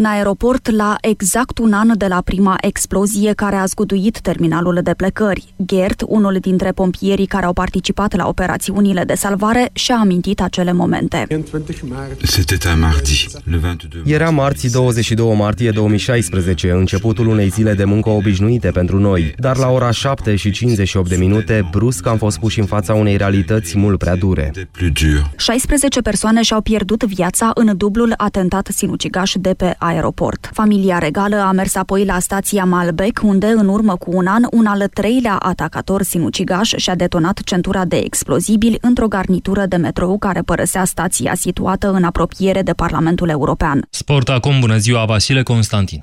În aeroport, la exact un an de la prima explozie care a zguduit terminalul de plecări, Gert, unul dintre pompierii care au participat la operațiunile de salvare, și-a amintit acele momente. Era marți 22 martie 2016, începutul unei zile de muncă obișnuite pentru noi, dar la ora 7 și 58 de minute, brusc am fost puși în fața unei realități mult prea dure. 16 persoane și-au pierdut viața în dublul atentat sinucigaș de pe aeroport. Familia regală a mers apoi la stația Malbec, unde, în urmă cu un an, un al treilea atacator sinucigaș și-a detonat centura de explozibili într-o garnitură de metrou care părăsea stația situată în apropiere de Parlamentul European. Sport acum, bună ziua, Vasile Constantin.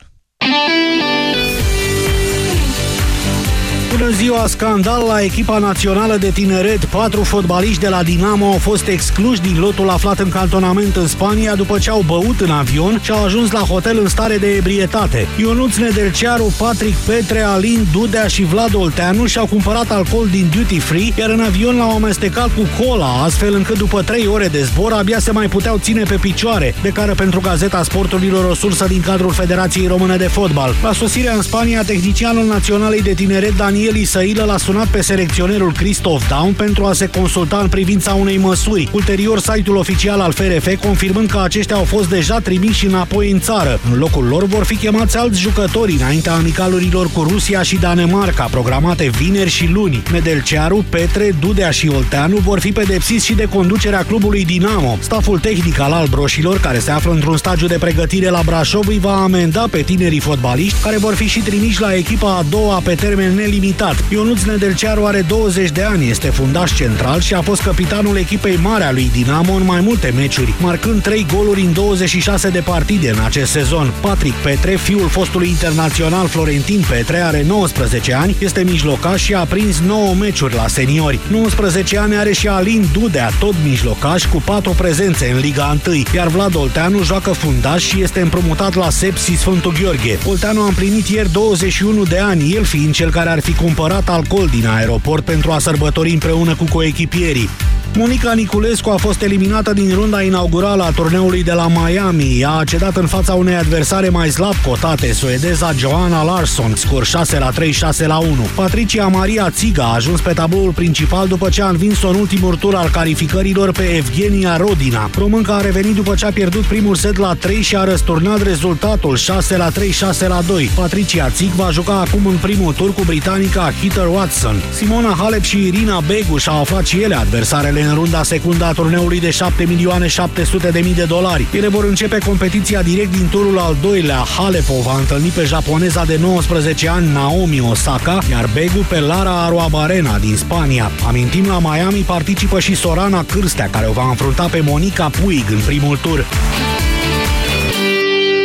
Bună ziua! Scandal la echipa națională de tineret. Patru fotbaliști de la Dinamo au fost excluși din lotul aflat în cantonament în Spania după ce au băut în avion și au ajuns la hotel în stare de ebrietate. Ionuț Nedelcearu, Patrick Petre, Alin Dudea și Vlad Olteanu și-au cumpărat alcool din duty free, iar în avion l-au amestecat cu cola, astfel încât după trei ore de zbor abia se mai puteau ține pe picioare, care pentru Gazeta Sporturilor o sursă din cadrul Federației Române de Fotbal. La sosirea în Spania, tehnicianul Naționalei de Tineret Daniel Daniel Isail l-a sunat pe selecționerul Christoph Daum pentru a se consulta în privința unei măsuri. Ulterior, site-ul oficial al FRF confirmând că aceștia au fost deja trimiși înapoi în țară. În locul lor vor fi chemați alți jucători înaintea amicalurilor cu Rusia și Danemarca, programate vineri și luni. Medelcearu, Petre, Dudea și Olteanu vor fi pedepsiți și de conducerea clubului Dinamo. Staful tehnic al albroșilor, care se află într-un stagiu de pregătire la Brașov, îi va amenda pe tinerii fotbaliști, care vor fi și trimiși la echipa a doua pe termen nelimitat limitat. Ionuț Nedelcearu are 20 de ani, este fundaș central și a fost capitanul echipei mare a lui Dinamo în mai multe meciuri, marcând 3 goluri în 26 de partide în acest sezon. Patrick Petre, fiul fostului internațional Florentin Petre, are 19 ani, este mijlocaș și a prins 9 meciuri la seniori. 19 ani are și Alin Dudea, tot mijlocaș, cu 4 prezențe în Liga 1, iar Vlad Olteanu joacă fundaș și este împrumutat la Sepsi Sfântul Gheorghe. Olteanu a împlinit ieri 21 de ani, el fiind cel care ar fi cumpărat alcool din aeroport pentru a sărbători împreună cu coechipierii. Monica Niculescu a fost eliminată din runda inaugurală a turneului de la Miami. A cedat în fața unei adversare mai slab cotate, suedeza Joanna Larsson, scor 6 la 3, 6 la 1. Patricia Maria Țiga a ajuns pe tabloul principal după ce a învins-o în ultimul tur al calificărilor pe Evgenia Rodina. Românca a revenit după ce a pierdut primul set la 3 și a răsturnat rezultatul 6 la 3, 6 la 2. Patricia Țig va juca acum în primul tur cu britanica Heather Watson. Simona Halep și Irina Beguș și-au aflat și ele adversarele în runda secundă a turneului de 7 milioane 700 de mii de dolari. Ele vor începe competiția direct din turul al doilea. Halep o va întâlni pe japoneza de 19 ani Naomi Osaka, iar Begu pe Lara Arruabarena din Spania. Amintim, la Miami participă și Sorana Cârstea, care o va înfrunta pe Monica Puig în primul tur.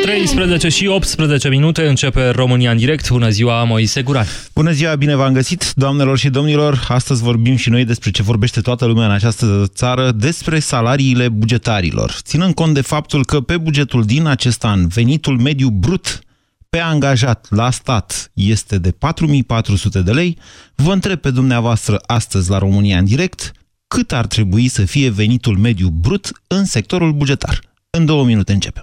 13 și 18 minute începe România în direct. Bună ziua, Moise Guran. Bună ziua, bine v-am găsit, doamnelor și domnilor. Astăzi vorbim și noi despre ce vorbește toată lumea în această țară, despre salariile bugetarilor. Ținând cont de faptul că pe bugetul din acest an, venitul mediu brut pe angajat la stat este de 4400 de lei, vă întreb pe dumneavoastră astăzi la România în direct cât ar trebui să fie venitul mediu brut în sectorul bugetar. În două minute începem.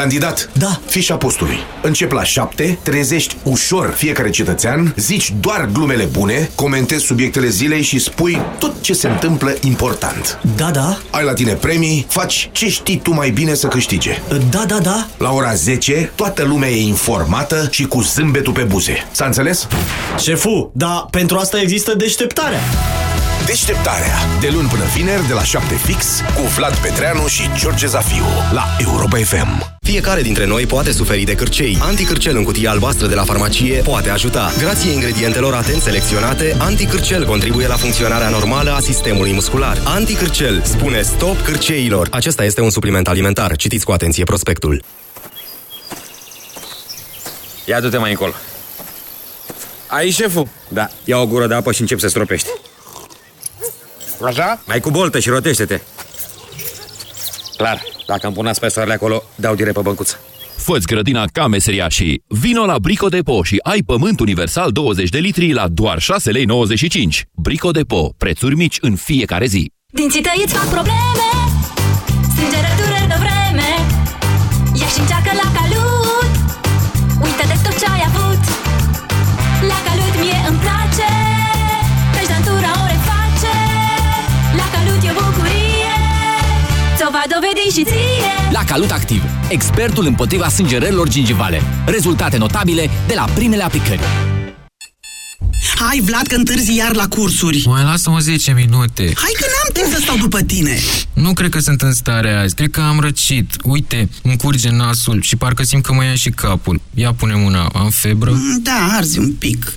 Candidat, Da. fișa postului. Încep la 7, trezești ușor fiecare cetățean, zici doar glumele bune, comentezi subiectele zilei și spui tot ce se întâmplă important. Da, da, Ai la tine premii, faci ce știi tu mai bine să câștige. da, da, da. La ora 10, toată lumea e informată și cu zâmbetul pe buze. S-a înțeles? Șefu, dar pentru asta există deșteptarea. Deșteptarea. De luni până vineri, de la 7 fix, cu Vlad Petreanu și George Zafiu, la Europa FM. Fiecare dintre noi poate suferi de cârcei. Anticârcel în cutia albastră de la farmacie poate ajuta. Grație ingredientelor atent selecționate, Anticârcel contribuie la funcționarea normală a sistemului muscular. Anticârcel spune stop cârceilor. Acesta este un supliment alimentar. Citiți cu atenție prospectul. Ia du-te mai încolo. Ai șeful? Da. Ia o gură de apă și încep să stropești. Așa? Mai cu boltă și rotește-te. Clar, dacă îmi puneați pe soarele acolo, dau direct pe băncuță. Fă-ți grădina ca meseriașii. Vino la Brico Depo și ai pământ universal 20 de litri la doar 6,95 lei. Brico Depo. Prețuri mici în fiecare zi. Dinții tăi îți fac probleme Strângere dureri de vreme Ia și încearcă la Ți-o va dovedi și ție La Calut Activ, expertul împotriva sângerărilor gingivale. Rezultate notabile de la primele aplicări. Hai, Vlad, că întârzi iar la cursuri. Mai lasă-mă 10 minute. Hai că n-am timp să stau după tine. Nu cred că sunt în stare azi. Cred că am răcit. Uite, îmi curge nasul și parcă simt că mă ia și capul. Ia pune mâna. Am febră? Mm, Da, arzi un pic.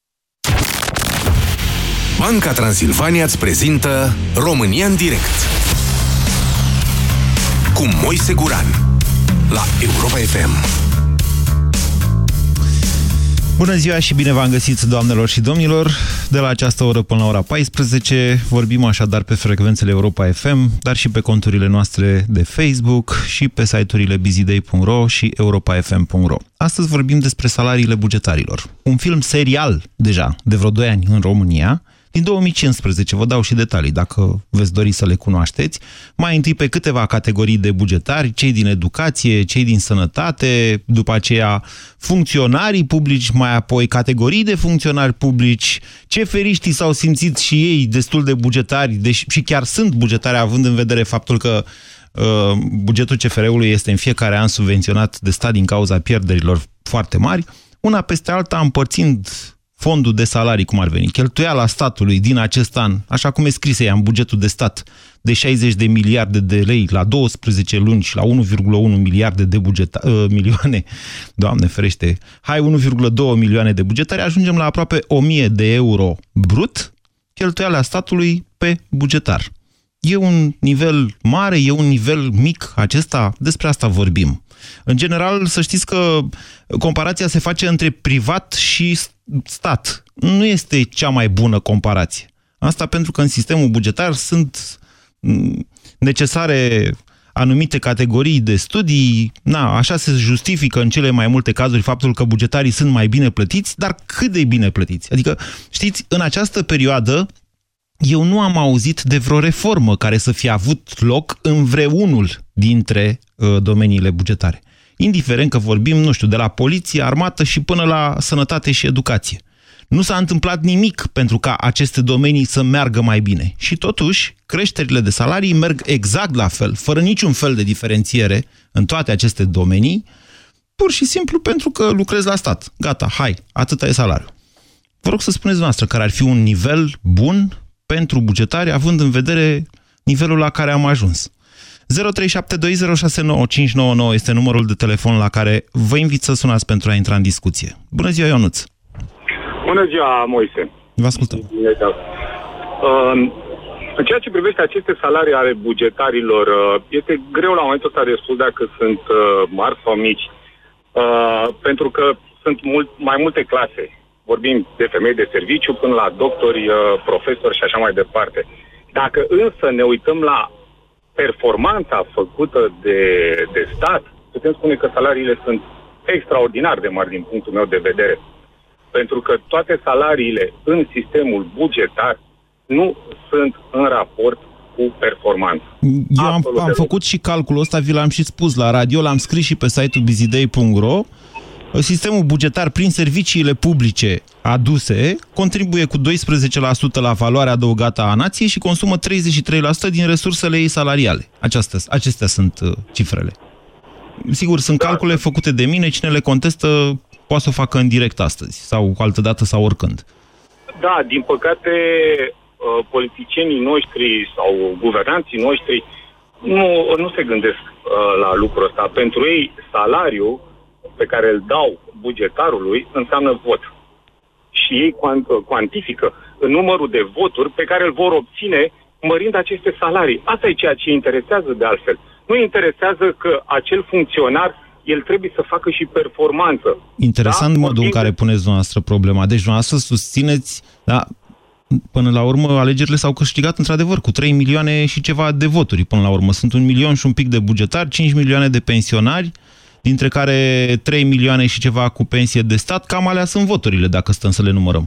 Banca Transilvania îți prezintă România în direct cu Moise Guran la Europa FM. Bună ziua și bine v-am găsit, doamnelor și domnilor! De la această oră până la ora 14 vorbim așadar pe frecvențele Europa FM, dar și pe conturile noastre de Facebook și pe site-urile busyday.ro și europafm.ro. Astăzi vorbim despre salariile bugetarilor. Un film serial, deja, de vreo 2 ani în România, din 2015, vă dau și detalii dacă veți dori să le cunoașteți. Mai întâi pe câteva categorii de bugetari, cei din educație, cei din sănătate, după aceea funcționarii publici, mai apoi categorii de funcționari publici, ce feriștii s-au simțit și ei destul de bugetari, deși și chiar sunt bugetari, având în vedere faptul că uh, bugetul CFR-ului este în fiecare an subvenționat de stat din cauza pierderilor foarte mari, una peste alta împărțind fondul de salarii, cum ar veni, cheltuiala statului din acest an, așa cum e scris ea în bugetul de stat, de 60 de miliarde de lei la 12 luni și la 1,1 miliarde de bugeta, uh, milioane, doamne ferește, hai 1,2 milioane de bugetari, ajungem la aproape 1000 de euro brut, cheltuiala statului pe bugetar. E un nivel mare, e un nivel mic acesta, despre asta vorbim. În general, să știți că comparația se face între privat și stat. Nu este cea mai bună comparație. Asta pentru că în sistemul bugetar sunt necesare anumite categorii de studii, na, așa se justifică în cele mai multe cazuri faptul că bugetarii sunt mai bine plătiți, dar cât de bine plătiți? Adică, știți, în această perioadă eu nu am auzit de vreo reformă care să fie avut loc în vreunul dintre uh, domeniile bugetare. Indiferent că vorbim, nu știu, de la poliție, armată și până la sănătate și educație. Nu s-a întâmplat nimic pentru ca aceste domenii să meargă mai bine. Și totuși, creșterile de salarii merg exact la fel, fără niciun fel de diferențiere în toate aceste domenii, pur și simplu pentru că lucrezi la stat. Gata, hai, atâta e salariul. Vă rog să spuneți noastră care ar fi un nivel bun pentru bugetari, având în vedere nivelul la care am ajuns. 0372069599 este numărul de telefon la care vă invit să sunați pentru a intra în discuție. Bună ziua, Ionuț! Bună ziua, Moise! Vă ascultăm. Uh, În ceea ce privește aceste salarii ale bugetarilor, uh, este greu la momentul ăsta de spus dacă sunt uh, mari sau mici, Uh, pentru că sunt mult, mai multe clase. Vorbim de femei de serviciu până la doctori, uh, profesori și așa mai departe. Dacă însă ne uităm la performanța făcută de, de stat, putem spune că salariile sunt extraordinar de mari din punctul meu de vedere. Pentru că toate salariile în sistemul bugetar nu sunt în raport cu performanța. Eu am, am făcut și calculul ăsta, vi l-am și spus la radio, l-am scris și pe site-ul busyday.ro. Sistemul bugetar prin serviciile publice aduse, contribuie cu 12% la valoarea adăugată a nației și consumă 33% din resursele ei salariale. Acestea, acestea sunt uh, cifrele. Sigur, sunt calcule făcute de mine, cine le contestă poate să o facă în direct astăzi sau cu altă dată sau oricând. Da, din păcate, uh, politicienii noștri sau guvernanții noștri nu, nu se gândesc uh, la lucrul ăsta. Pentru ei, salariul pe care îl dau bugetarului înseamnă vot. Și ei cuant- cuantifică numărul de voturi pe care îl vor obține mărind aceste salarii. Asta e ceea ce îi interesează de altfel. Nu îi interesează că acel funcționar el trebuie să facă și performanță. Interesant Da? modul în Vorbim- care puneți dumneavoastră problema. Deci dumneavoastră susțineți, da, până la urmă alegerile s-au câștigat într-adevăr cu 3 milioane și ceva de voturi până la urmă. Sunt un milion și un pic de bugetari, 5 milioane de pensionari, dintre care 3 milioane și ceva cu pensie de stat. Cam alea sunt voturile, dacă stăm să le numărăm.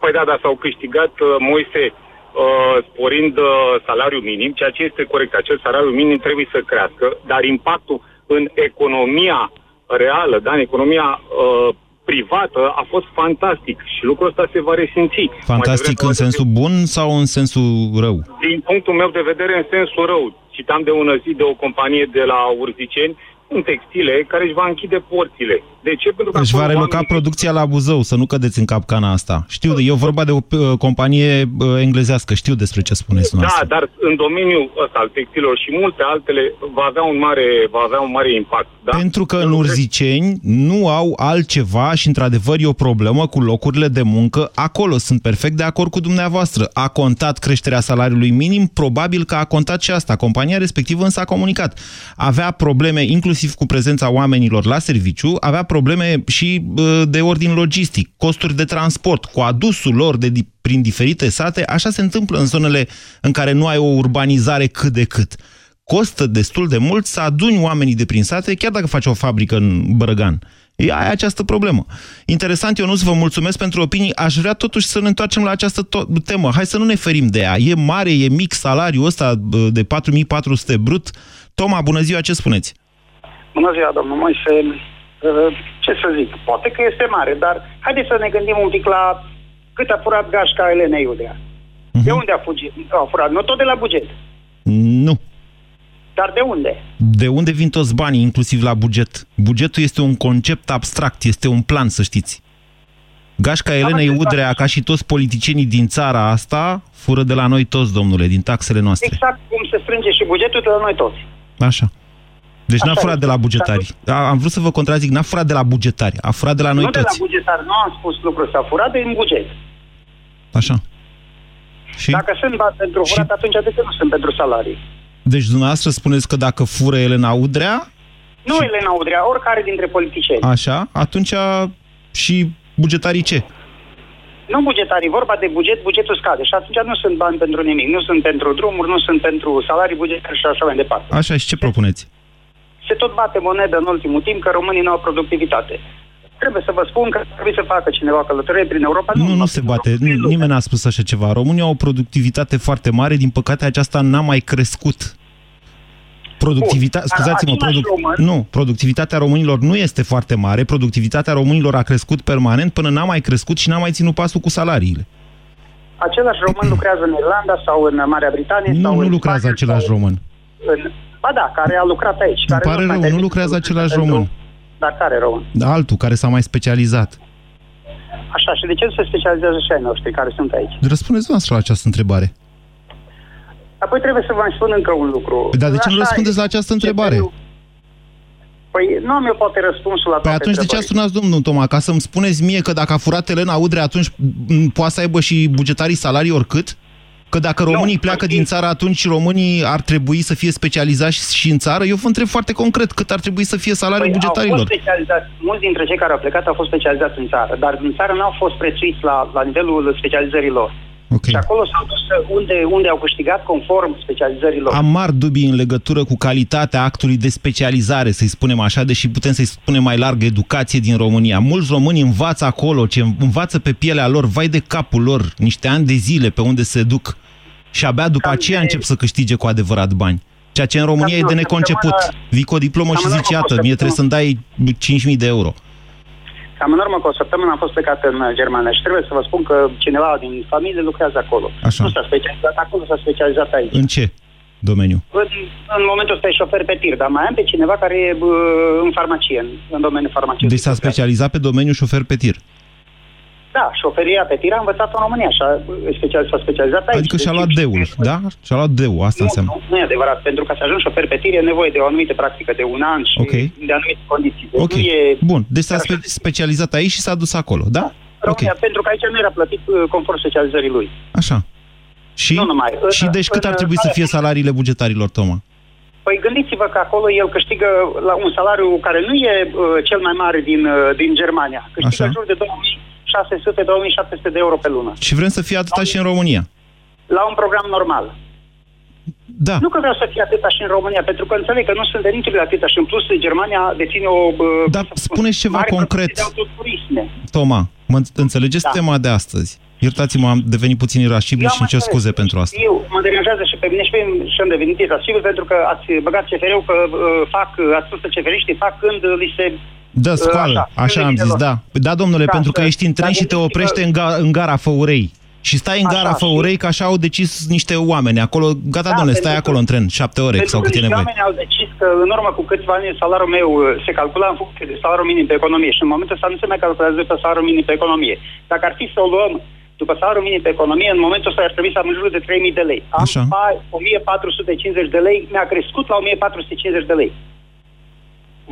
Păi da, dar s-au câștigat, uh, Moise, uh, sporind uh, salariul minim, ceea ce este corect. Acel salariu minim trebuie să crească, dar impactul în economia reală, da, în economia uh, privată a fost fantastic și lucrul ăsta se va resimți. Mai Fantastic devreme în sau mai sensul bun sau în sensul rău? din punctul meu de vedere, în sensul rău. Citam de ună zi de o companie de la Urziceni, în textile, care își va închide porțile. De ce? Pentru că Își va acolo reloca oamenii- producția la Buzău, să nu cădeți în capcana asta. Știu, de- e vorba de o uh, companie uh, englezească, știu despre ce spuneți Da, dumneavoastră. dar în domeniul ăsta al textilor și multe altele va avea un mare, va avea un mare impact. Da? Pentru că în Urziceni nu au altceva și, într-adevăr, e o problemă cu locurile de muncă acolo. Sunt perfect de acord cu dumneavoastră. A contat creșterea salariului minim? Probabil că a contat și asta. Compania respectivă însă a comunicat. Avea probleme inclusiv cu prezența oamenilor la serviciu, avea probleme și bă, de ordin logistic, costuri de transport, cu adusul lor de, di- prin diferite sate. Așa se întâmplă în zonele în care nu ai o urbanizare cât de cât costă destul de mult să aduni oamenii de prin sate, chiar dacă faci o fabrică în Bărăgan. E, ai această problemă. Interesant, eu nu vă mulțumesc pentru opinii. Aș vrea totuși să ne întoarcem la această to- temă. Hai să nu ne ferim de ea. E mare, e mic salariul ăsta bă, de 4400 brut. Toma, bună ziua, ce spuneți? Bună ziua, domnul Moise. Uh, Ce să zic, poate că este mare, dar haideți să ne gândim un pic la cât a furat gașca Elena Iudea. De unde a, fugit, a furat? Nu tot de la buget. Nu. Dar de unde? De unde vin toți banii, inclusiv la buget? Bugetul este un concept abstract, este un plan, să știți. Gașca Elenei Udrea, ca și toți politicienii din țara asta, fură de la noi toți, domnule, din taxele noastre. Exact cum se strânge și bugetul de la noi toți. Așa. Deci n-a Așa furat este. de la bugetari. A, am vrut să vă contrazic, n-a furat de la bugetari, a furat de la noi nu de toți. la bugetar, nu am spus lucrul ăsta, furat din buget. Așa. Și? Dacă sunt bani pentru furat, atunci de ce nu sunt pentru salarii? Deci dumneavoastră spuneți că dacă fură Elena Udrea, Nu Elena Udrea, oricare dintre politicieni. așa, atunci și bugetarii ce? Nu bugetarii, vorba de buget, bugetul scade și atunci nu sunt bani pentru nimic. Nu sunt pentru drumuri, nu sunt pentru salarii bugetare și așa mai departe. Așa, și ce propuneți? Se tot bate monedă în ultimul timp că românii nu au productivitate. Trebuie să vă spun că trebuie să facă cineva călătorie prin Europa. Nu, nu se bate. Nu, nimeni n-a spus așa ceva. România au o productivitate foarte mare, din păcate aceasta n-a mai crescut. Productivitatea, Bun, scuzați-mă, același produc... român- nu, productivitatea românilor nu este foarte mare, productivitatea românilor a crescut permanent până n-a mai crescut și n-a mai ținut pasul cu salariile. Același român lucrează în Irlanda sau în Marea Britanie Nu, sau nu în lucrează Spania același sau român. În... Ba da, care a lucrat aici. Îmi care pare mai rău, permite nu să lucrează lucreze același pentru- român. Dar care român? Da, altul, care s-a mai specializat. Așa, și de ce nu se specializează și ai noștri care sunt aici? Răspundeți noastră la această întrebare. Apoi trebuie să vă mai spun încă un lucru. Păi, dar de ce nu Așa răspundeți la această întrebare? Păi nu am eu poate răspunsul la Păi toate atunci de ce întrebările. sunați, domnul Toma? Ca să-mi spuneți mie că dacă a furat Elena Udrea, atunci m, poate să aibă și bugetarii salarii oricât? Că dacă românii pleacă din țară, atunci românii ar trebui să fie specializați și în țară? Eu vă întreb foarte concret, cât ar trebui să fie salariul Păi, Au bugetarilor? fost specializați, mulți dintre cei care au plecat au fost specializați în țară, dar în țară n-au fost prețuiți la, la nivelul specializării lor. Okay. Și acolo s-au dus unde, unde au câștigat conform specializării lor. Am mari dubii în legătură cu calitatea actului de specializare, să-i spunem așa, deși putem să-i spunem mai larg educație din România. Mulți români învață acolo, ce învață pe pielea lor, vai de capul lor, niște ani de zile pe unde se duc. Și abia după aceea încep să câștige cu adevărat bani. Ceea ce în România e Cam de o neconceput. săptămână- Vii cu o diplomă și Cam zici, o iată, mie trebuie să-mi dai 5.000 de euro. Cam în urmă cu o săptămână am fost plecat în uh, Germania și trebuie să vă spun că cineva din familie lucrează acolo. Așa. Nu s-a specializat acolo, s-a specializat aici. În ce domeniu? În, în momentul ăsta e șofer pe tir, dar mai am pe cineva care e bă, în farmacie, în, în domeniul farmaciei. Deci s-a specializat pe domeniul șofer pe tir. Da, șoferia pe tir a învățat în România și a, special, s-a specializat aici. Adică și-a Deci, luat deul, da? Și-a luat deul, asta nu, înseamnă. nu, nu e adevărat. Pentru ca să ajungi șofer pe tir e nevoie de o anumită practică de un an și Ok. de anumite condiții. Deci Ok, nu e bun. Deci s-a spe- specializat aici și s-a dus acolo, da? România, pentru că aici nu era plătit uh, conform specializării lui. Așa. Și, Nu numai. În- și deci cât ar în- trebui să fie salariile bugetarilor, Toma? Păi gândiți-vă că acolo el câștigă la un salariu care nu e uh, cel mai mare din, uh, din Germania. Câștigă Așa. în jur de 2600-2700 de euro pe lună. Și vrem să fie atâta și în România. La un program normal. Da. Nu că vreau să fie atâta și în România, pentru că înțeleg că nu sunt veniturile atâta și în plus Germania deține o... uh, Dar spuneți ceva mare concret. producție de autoturisme. Toma, mă înțelegeți Da. tema de astăzi? Iertați-mă, am devenit puțin irascibil Eu și am îmi cer înțeles. scuze pentru asta. Eu mă deranjează și pe mine și pe mine și am devenit irascibil pentru că ați băgat CFR-ul că uh, fac, uh, ați spus că CFR-știi fac când uh, li se... Da, uh, scoală, așa am zis, da. Da, domnule, Da, pentru că da. ești în tren Dar și te gândiți-vă- oprește în, ga- în gara Făurei. Și stai în Așa, gara și- Făurei că așa au decis niște oameni acolo. Gata, Da, domnule, pentru stai că- acolo în tren, șapte ore Pentru sau că cât e niște nevoie. oameni au decis că în urmă cu câțiva ani salariul meu uh, se calcula în funcție de salariul minim pe economie și în momentul ăsta nu se mai calculează pe salariul minim pe economie. Dacă ar fi să o luăm după salariul minim pe economie, în momentul ăsta ar trebui să am în jur de 3000 de lei. Am Așa. pa- 1450 de lei, mi-a crescut la 1450 de lei.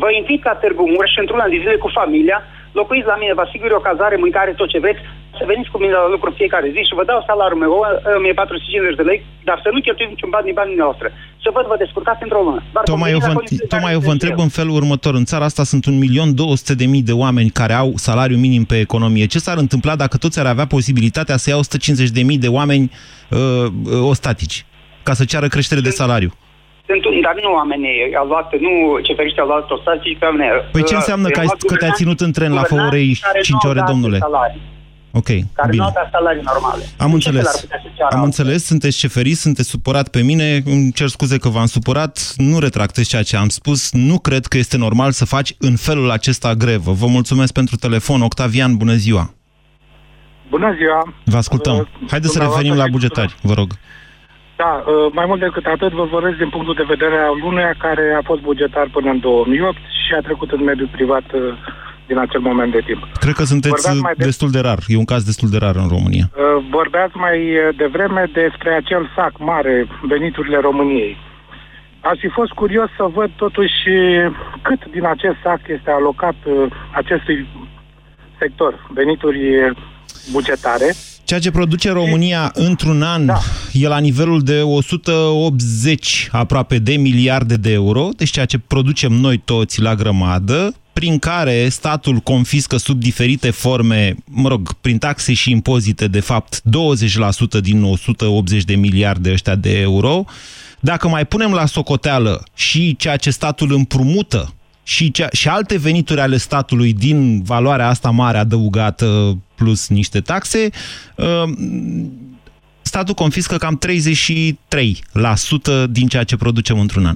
Vă invit la Târgu Mureș și într-un an de zile cu familia, locuiți la mine, vă asigur o cazare, mâncare, tot ce vreți, să veniți cu mine la lucru fiecare zi și vă dau salariul meu, 1450 de lei, dar să nu cheltuiți niciun bani din banii noastre. Să văd, vă descurcați într-o lună. Dar Tocmai eu, conveniți la vă, condițiile tocmai care eu vă sunt întreb eu. în felul următor. În țara asta sunt 1.200.000 de oameni care au salariu minim pe economie. Ce s-ar întâmpla dacă toți ar avea posibilitatea să ia 150.000 de oameni uh, uh, ostatici ca să ceară creștere de salariu? Sunt, un- dar nu oamenii au luat, nu ceferiștii au luat tostații, pe oameni. Păi ce Uh, înseamnă că, ai, au luat că te-ai guvernanți- ținut în tren la guvernanți Făurei care nu 5 au ore, dat domnule? Salarii, Ok, care nu bine. au dat salarii normale. Am Ce înțeles. fel ar putea să ceară Am alții? înțeles, sunteți ceferist, sunteți supărat pe mine, îmi cer scuze că v-am supărat, nu retractez ceea ce am spus, nu cred că este normal să faci în felul acesta grevă. Vă mulțumesc pentru telefon, Octavian, bună ziua! Bună ziua! Vă ascultăm. Haideți să revenim la bugetari, vă rog. Da, uh, mai mult decât atât vă vorbesc din punctul de vedere al unuia care a fost bugetar până în 2008 și a trecut în mediul privat uh, din acel moment de timp. Cred că sunteți Vorbeați mai de- destul de rar, e un caz destul de rar în România. Uh, Vorbeați mai uh, devreme despre acel sac mare, veniturile României. Aș fi fost curios să văd totuși uh, cât din acest sac este alocat uh, acestui sector, venituri uh, bugetare. Ceea ce produce România într-un an da. e la nivelul de 180 aproape de miliarde de euro, deci ceea ce producem noi toți la grămadă, prin care statul confiscă sub diferite forme, mă rog, prin taxe și impozite, de fapt, 20% din 180 de miliarde ăștia de euro. Dacă mai punem la socoteală și ceea ce statul împrumută și, cea, și alte venituri ale statului din valoarea asta mare adăugată plus niște taxe, uh, statul confiscă cam 33% din ceea ce producem într-un an.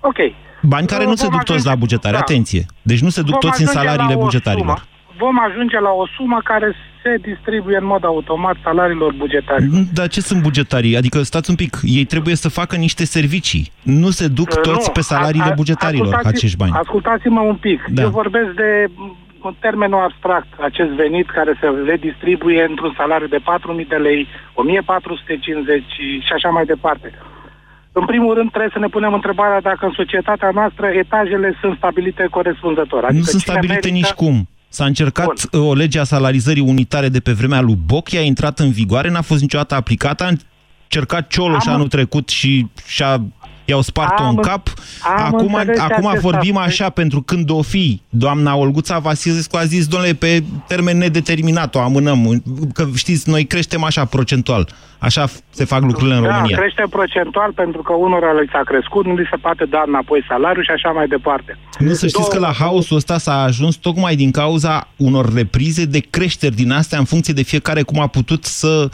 Ok. Bani care nu se Vom duc toți ajunge- la bugetare, da. atenție. Deci nu se duc Vom toți în ajunge salariile la o bugetarilor. Sumă, vom ajunge la o sumă care se distribuie în mod automat salariilor bugetare. Nu, Dar ce sunt bugetarii? Adică stați un pic, ei trebuie să facă niște servicii. Nu se duc Uh, toți nu, pe salariile a- a- bugetarilor ascultați- acești bani. Ascultați-mă un pic. Da. Eu vorbesc de în termenul abstract, acest venit care se le distribuie într-un salariu de 4.000 de lei, 1.450 și așa mai departe. În primul rând, trebuie să ne punem întrebarea dacă în societatea noastră etajele sunt stabilite corespunzător. nu sunt cine stabilite merită- nici cum. S-a încercat Bun. o lege a salarizării unitare de pe vremea lui Boc, a intrat în vigoare, n-a fost niciodată aplicată, a încercat Cioloș Am- anul trecut și și-a, i-au spart-o Am în în- cap. am Acum, înțeles acum acest vorbim aspect. așa, pentru când o fi, doamna Olguța Vasilescu a zis, domnule, pe termen nedeterminat o amânăm, că știți, noi creștem așa procentual. Așa se fac lucrurile în da, România. crește procentual pentru că unora le s-a crescut, nu li se poate da înapoi salariul și așa mai departe. Nu să știți că la haosul ăsta s-a ajuns tocmai din cauza unor reprize de creșteri din astea în funcție de fiecare cum a putut să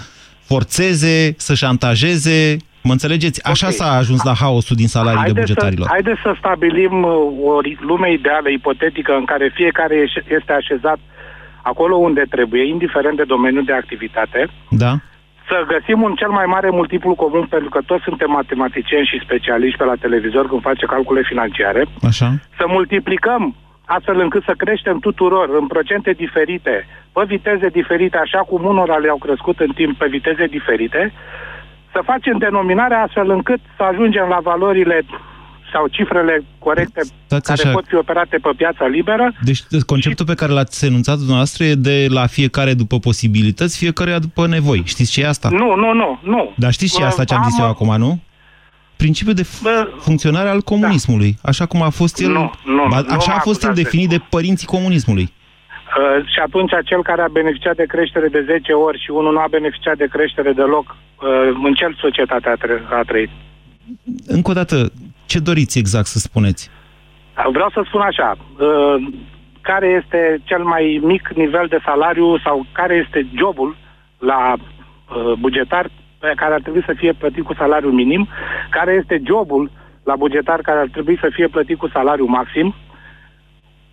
forțeze, să șantajeze Mă înțelegeți? Așa Ok. s-a ajuns la haosul din salariile Haideți să, bugetarilor. haideți să stabilim uh, o ri- lume ideală, ipotetică, în care fiecare eș- este așezat acolo unde trebuie, indiferent de domeniul de activitate, Da? să găsim un cel mai mare multiplu comun, pentru că toți suntem matematicieni și specialiști pe la televizor când face calcule financiare, Așa? să multiplicăm astfel încât să creștem tuturor în procente diferite, pe viteze diferite, așa cum unora le-au crescut în timp pe viteze diferite, să facem denominarea astfel încât să ajungem la valorile sau cifrele corecte Stați care așa. pot fi operate pe piața liberă. Deci conceptul pe care l-ați enunțat dumneavoastră e de la fiecare după posibilități, fiecare după nevoi. Știți ce e asta? Nu, nu, nu, nu. Dar știți ce e asta ce am zis eu acum, nu? Principiul de f- funcționare al comunismului, așa cum a fost el, Nu, nu, Ba- nu așa mă a fost el acuzați de- definit de părinții comunismului. Uh, și atunci cel care a beneficiat de creștere de 10 ori și unul nu a beneficiat de creștere deloc, uh, în ce societate a, tre- a trăit? Încă o dată, ce doriți exact să spuneți? Vreau să spun așa, uh, care este cel mai mic nivel de salariu sau care este jobul la uh, bugetar pe care ar trebui să fie plătit cu salariu minim, care este jobul la bugetar care ar trebui să fie plătit cu salariu maxim.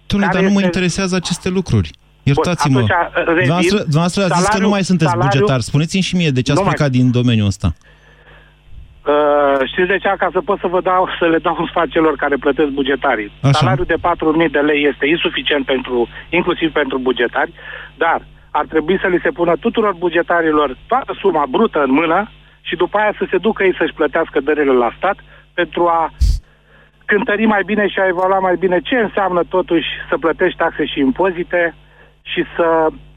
Dom'le, dar nu mă interesează aceste lucruri. Iertați-mă. Bun, atunci, revin. Dumneavoastră, dumneavoastră ați zis că nu Salariul- mai sunteți salariul- bugetar. Spuneți-mi și mie de ce ați Nu mai- plecat din domeniul ăsta. Uh, știți de ce? Ca să pot să vă dau, să le dau un sfat celor care plătesc bugetarii. Așa. Salariul de 4.000 de lei este insuficient pentru, inclusiv pentru bugetari, dar ar trebui să li se pună tuturor bugetarilor toată suma brută în mână și după aia să se ducă ei să-și plătească dările la stat pentru a cântări mai bine și a evalua mai bine ce înseamnă totuși să plătești taxe și impozite și să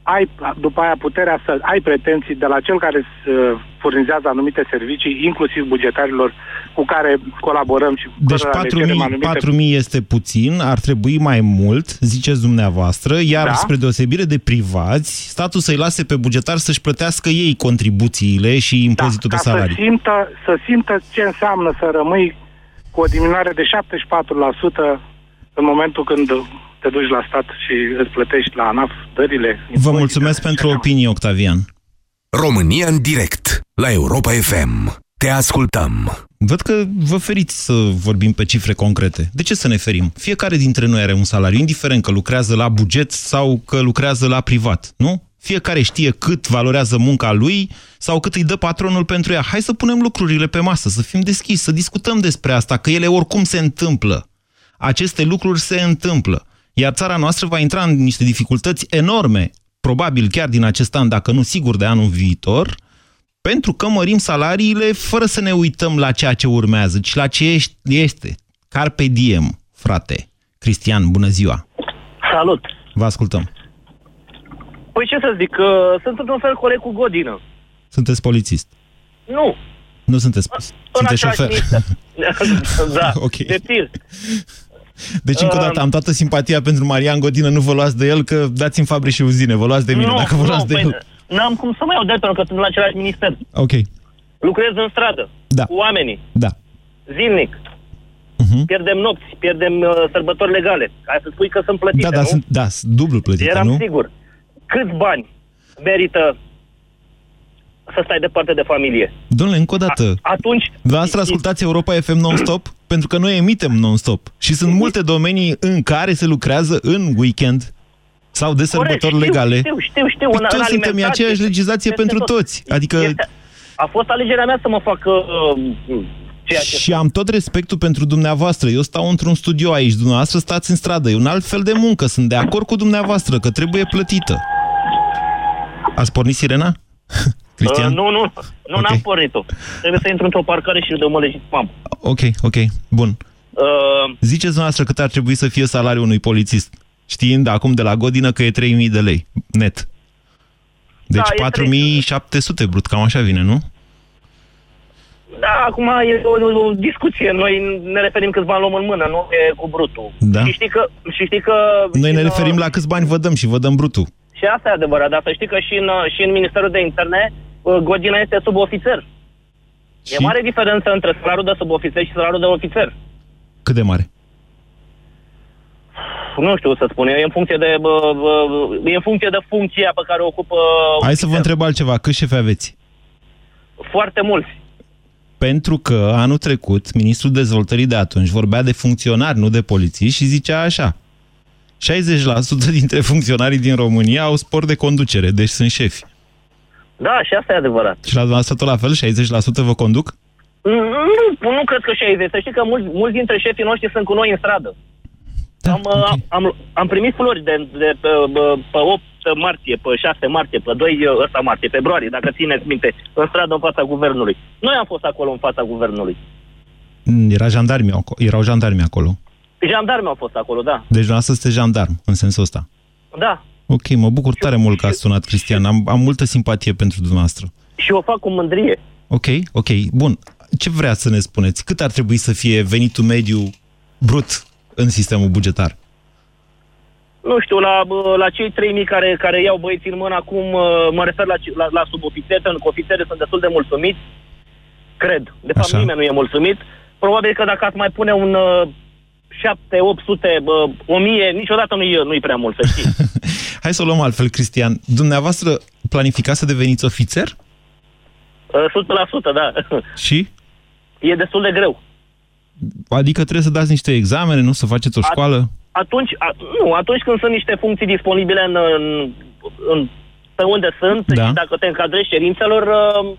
ai după aia puterea să ai pretenții de la cel care îți uh, furnizează anumite servicii, inclusiv bugetarilor cu care colaborăm și cu Deci cărora le 4.000, cerem anumite 4.000 este puțin, ar trebui mai mult, ziceți dumneavoastră, iar Da. spre deosebire de privați, statul să-i lase pe bugetar să-și plătească ei contribuțiile și impozitul ca pe să salarii. simtă, să simtă ce înseamnă să rămâi cu o diminuare de 74% în momentul când te duci la stat și îți plătești la ANAF dările. Vă mulțumesc pentru opinie, Octavian. România în direct la Europa FM. Te ascultăm. Văd că vă feriți să vorbim pe cifre concrete. De ce să ne ferim? Fiecare dintre noi are un salariu, indiferent că lucrează la buget sau că lucrează la privat, nu? Fiecare știe cât valorează munca lui sau cât îi dă patronul pentru ea. Hai să punem lucrurile pe masă, să fim deschiși, să discutăm despre asta, că ele oricum se întâmplă. Aceste lucruri se întâmplă. Iar țara noastră va intra în niște dificultăți enorme, probabil chiar din acest an, dacă nu sigur de anul viitor, pentru că mărim salariile fără să ne uităm la ceea ce urmează, ci la ce ești- este. Carpe diem, frate. Cristian, bună ziua! Salut! Vă ascultăm. Păi ce să zic, că sunt într-un fel coleg cu Godină. Sunteți polițist. Nu, Nu sunteți... în Sunteți același șofer. minister. da, Ok. de tir. Deci, încă o dată, am toată simpatia pentru Marian Godină, nu vă luați de el, că dați-mi fabrici și uzine, vă luați de mine, nu, dacă vă nu, luați de păi, el. N-am cum să mă iau de el, pentru că sunt în același minister. Ok, Lucrez în stradă, Da. cu oamenii, da. zilnic. Mhm. Pierdem nopți, pierdem uh, sărbători legale. Hai să spui că sunt plătite, Da, da, nu? sunt, da, sunt dublu plătite, Eram nu? sigur. Câți bani merită să stai departe de familie? Domnule, încă o dată, Atunci, Dumneavoastră ascultați Europa FM non-stop? Pentru că noi emitem non-stop. Și sunt multe domenii în care se lucrează în weekend sau de sărbători Corect, știu, legale. Știu, știu, știu. Păi în, toți în suntem, e alimentație, aceeași legislație peste pentru tot. toți. Adică... Este, a fost alegerea mea să mă fac uh, ceea ce... Și am tot respectul pentru dumneavoastră. Eu stau într-un studio aici, dumneavoastră stați în stradă. E un alt fel de muncă. Sunt de acord cu dumneavoastră că trebuie plătită. Ați pornit sirena? Cristian? Uh, nu, nu, nu Ok. n-am pornit-o. Trebuie să intru într-o parcare și de mă legitimam. Ok, ok, bun. Uh, Ziceți dumneavoastră cât ar trebui să fie salariul unui polițist, știind acum de la Godină că e 3.000 de lei, net. Deci Da, e 4.700 brut, cam așa vine, nu? da, acum e o, o, discuție. Noi ne referim câți bani luăm în mână, nu e cu brutul. Da. Și știi că... Și știi că Noi ne și în, referim la câți bani vă dăm și vă dăm brutul. Și asta e adevărat, dar să știi că și în, și în Ministerul de Interne uh, Godina este subofițer. Și? E mare diferență între salariul de subofițer și salariul de ofițer. Cât de mare? Nu știu să spun, e în funcție de, bă, bă, e în funcție de funcția pe care o ocupă Hai să vă întreb altceva. Câți șefi aveți? foarte mulți. Pentru că anul trecut, ministrul dezvoltării de atunci vorbea de funcționari, nu de polițiști și zicea așa. 60% dintre funcționarii din România au spor de conducere, deci sunt șefi. Da, și asta e adevărat. Și la dumneavoastră tot la fel? 60% vă conduc? Nu, nu cred că 60. Să știi că mulți, mulți dintre șefii noștri sunt cu noi în stradă. Da, am, okay. am, am primit flori de, de pe, pe 8 martie, pe 6 martie, pe 2 ăsta martie, februarie, dacă țineți minte, în stradă în fața guvernului. Noi am fost acolo în fața guvernului. Era jandarmi, erau jandarmi acolo. Jandarmi au fost acolo, da. Deci dumneavoastră sunteți jandarm, în sensul ăsta. Da. Ok, mă bucur tare mult că ați sunat, Cristian. Am, am multă simpatie pentru dumneavoastră. Și o fac cu mândrie. Ok, ok. Bun. Ce vreați să ne spuneți? Cât ar trebui să fie venitul mediu brut în sistemul bugetar? Nu știu, la, la cei 3.000 care, care iau băieții în mână acum, mă refer la, la, la subofițeri, pentru că ofițerii sunt destul de mulțumiți, cred. De fapt, Așa. nimeni nu e mulțumit. Probabil că dacă ați mai pune un 7, 800, 1000, niciodată nu-i, nu-i prea mult, să știți. Hai să o luăm altfel, Cristian. Dumneavoastră planificați să deveniți ofițer? 100%, da. Și? E destul de greu. Adică trebuie să dați niște examene, nu? Să faceți o școală? Atunci, a, nu, atunci când sunt niște funcții disponibile în, în, în, pe unde sunt da. și dacă te încadrezi cerințelor uh,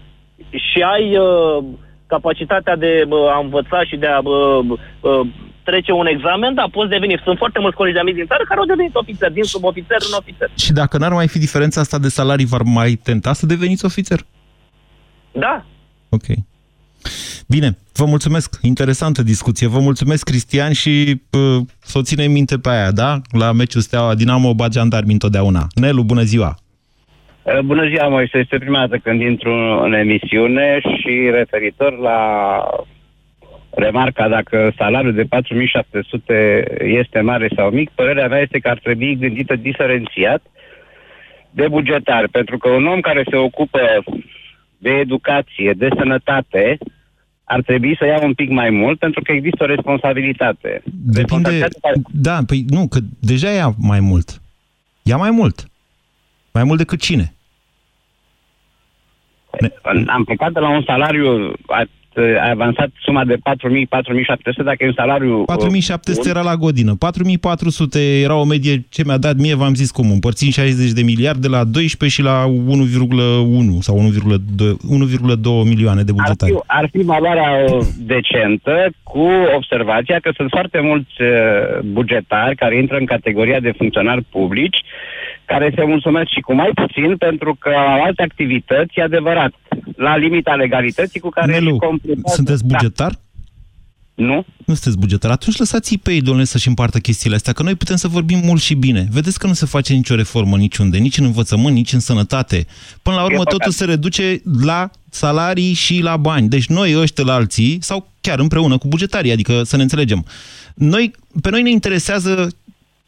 și ai uh, capacitatea de uh, a învăța și de a uh, uh, trece un examen, da, poți deveni. Sunt foarte mulți colegi de din țară care au devenit ofițer, din subofițer în ofițer. Și dacă n-ar mai fi diferența asta de salarii, v-ar mai tenta să deveniți ofițer? Da. Ok. Bine, vă mulțumesc. Interesantă discuție. Vă mulțumesc, Cristian, și uh, să o ținem minte pe aia, da? La meciul Steaua Dinamo bat jandarmi întotdeauna. Nelu, bună ziua! Bună ziua, Moise. Este prima dată când intru în emisiune și referitor la remarca dacă salariul de 4700 este mare sau mic, părerea mea este că ar trebui gândită diferențiat de bugetar, pentru că un om care se ocupă de educație, de sănătate, ar trebui să ia un pic mai mult, pentru că există o responsabilitate. Depinde, responsabilitate... da, păi nu, că deja ia mai mult. Ia mai mult. Mai mult decât cine? Am plecat de la un salariu ai avansat suma de 4.000-4.700 dacă e un salariu... 4.700 uh, era la godină. 4.400 era o medie ce mi-a dat mie, v-am zis cum, împărțim 60 de miliarde la 12 și la 1,1 sau 1,2 milioane de bugetari. Ar fi, ar fi valoarea uh, decentă cu observația că sunt foarte mulți uh, bugetari care intră în categoria de funcționari publici care se mulțumesc și cu mai puțin pentru că au alte activități, e adevărat, la limita legalității cu care Nelu, sunteți da. bugetar? Da. Nu. Nu sunteți bugetar. Atunci lăsați-i pe ei, domnule, să-și împartă chestiile astea, că noi putem să vorbim mult și bine. Vedeți că nu se face nicio reformă niciunde, nici în învățământ, nici în sănătate. Până la urmă, totul se reduce la salarii și la bani. Deci noi, ăștia la alții, sau chiar împreună cu bugetarii, adică să ne înțelegem. Noi, pe noi ne interesează